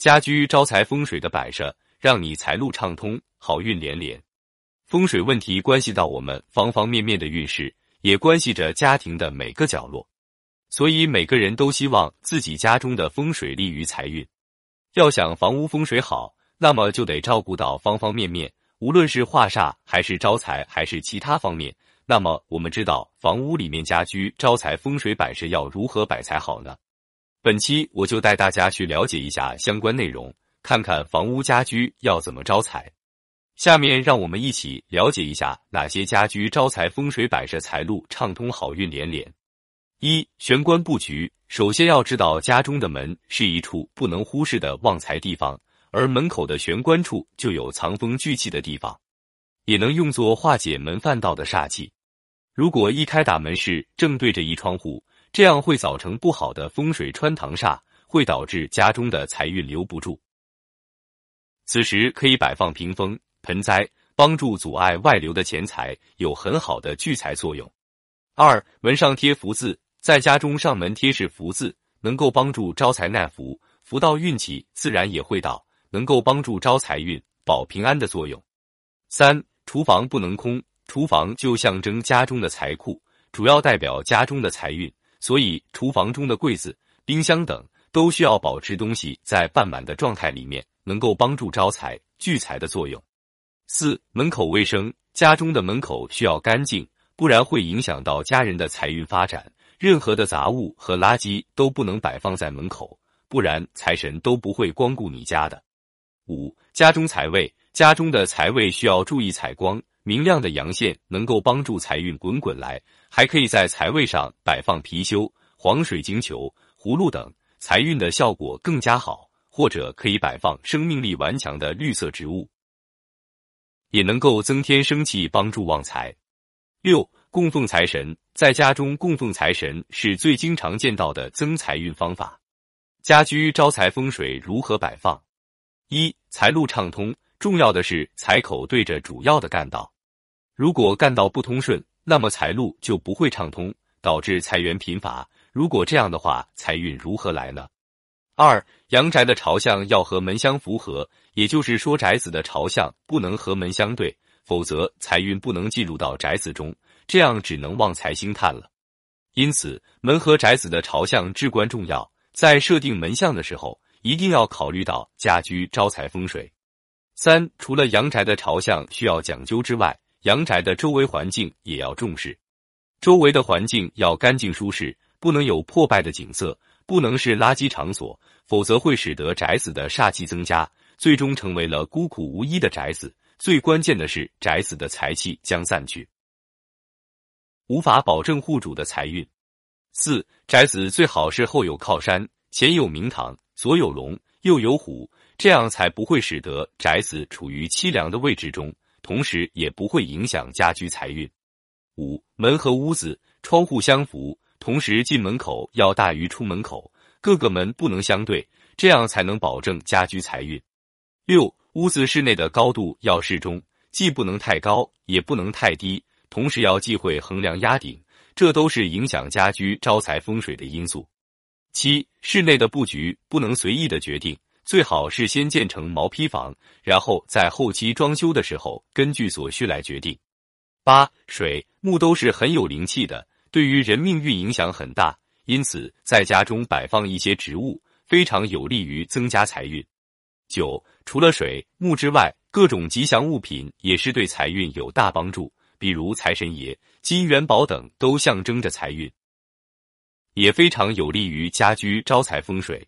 家居招财风水的摆设，让你财路畅通，好运连连。风水问题关系到我们方方面面的运势，也关系着家庭的每个角落。所以每个人都希望自己家中的风水利于财运。要想房屋风水好，那么就得照顾到方方面面，无论是化煞还是招财还是其他方面。那么我们知道房屋里面家居招财风水摆设要如何摆才好呢？本期我就带大家去了解一下相关内容，看看房屋家居要怎么招财。下面让我们一起了解一下哪些家居招财风水摆设财路畅通，好运连连。一玄关布局，首先要知道家中的门是一处不能忽视的旺财地方，而门口的玄关处就有藏风聚气的地方，也能用作化解门犯道的煞气。如果一开大门是正对着一窗户。这样会造成不好的风水穿堂煞，会导致家中的财运留不住。此时可以摆放屏风、盆栽，帮助阻碍外流的钱财，有很好的聚财作用。二，门上贴福字，在家中上门贴饰福字，能够帮助招财纳福，福到运气自然也会到，能够帮助招财运、保平安的作用。三，厨房不能空，厨房就象征家中的财库，主要代表家中的财运。所以，厨房中的柜子、冰箱等都需要保持东西在半满的状态里面，能够帮助招财聚财的作用。四、门口卫生，家中的门口需要干净，不然会影响到家人的财运发展。任何的杂物和垃圾都不能摆放在门口，不然财神都不会光顾你家的。五、家中财位，家中的财位需要注意采光。明亮的阳线能够帮助财运滚滚来，还可以在财位上摆放貔貅、黄水晶球、葫芦等，财运的效果更加好。或者可以摆放生命力顽强的绿色植物，也能够增添生气，帮助旺财。六、供奉财神，在家中供奉财神是最经常见到的增财运方法。家居招财风水如何摆放？一、财路畅通。重要的是财口对着主要的干道，如果干道不通顺，那么财路就不会畅通，导致财源贫乏。如果这样的话，财运如何来呢？二，阳宅的朝向要和门相符合，也就是说宅子的朝向不能和门相对，否则财运不能进入到宅子中，这样只能旺财星探了。因此，门和宅子的朝向至关重要，在设定门向的时候，一定要考虑到家居招财风水。三，除了阳宅的朝向需要讲究之外，阳宅的周围环境也要重视。周围的环境要干净舒适，不能有破败的景色，不能是垃圾场所，否则会使得宅子的煞气增加，最终成为了孤苦无依的宅子。最关键的是，宅子的财气将散去，无法保证户主的财运。四，宅子最好是后有靠山，前有明堂，左有龙，右有虎。这样才不会使得宅子处于凄凉的位置中，同时也不会影响家居财运。五门和屋子、窗户相符，同时进门口要大于出门口，各个门不能相对，这样才能保证家居财运。六屋子室内的高度要适中，既不能太高，也不能太低，同时要忌讳横梁压顶，这都是影响家居招财风水的因素。七室内的布局不能随意的决定。最好是先建成毛坯房，然后在后期装修的时候根据所需来决定。八水木都是很有灵气的，对于人命运影响很大，因此在家中摆放一些植物非常有利于增加财运。九除了水木之外，各种吉祥物品也是对财运有大帮助，比如财神爷、金元宝等都象征着财运，也非常有利于家居招财风水。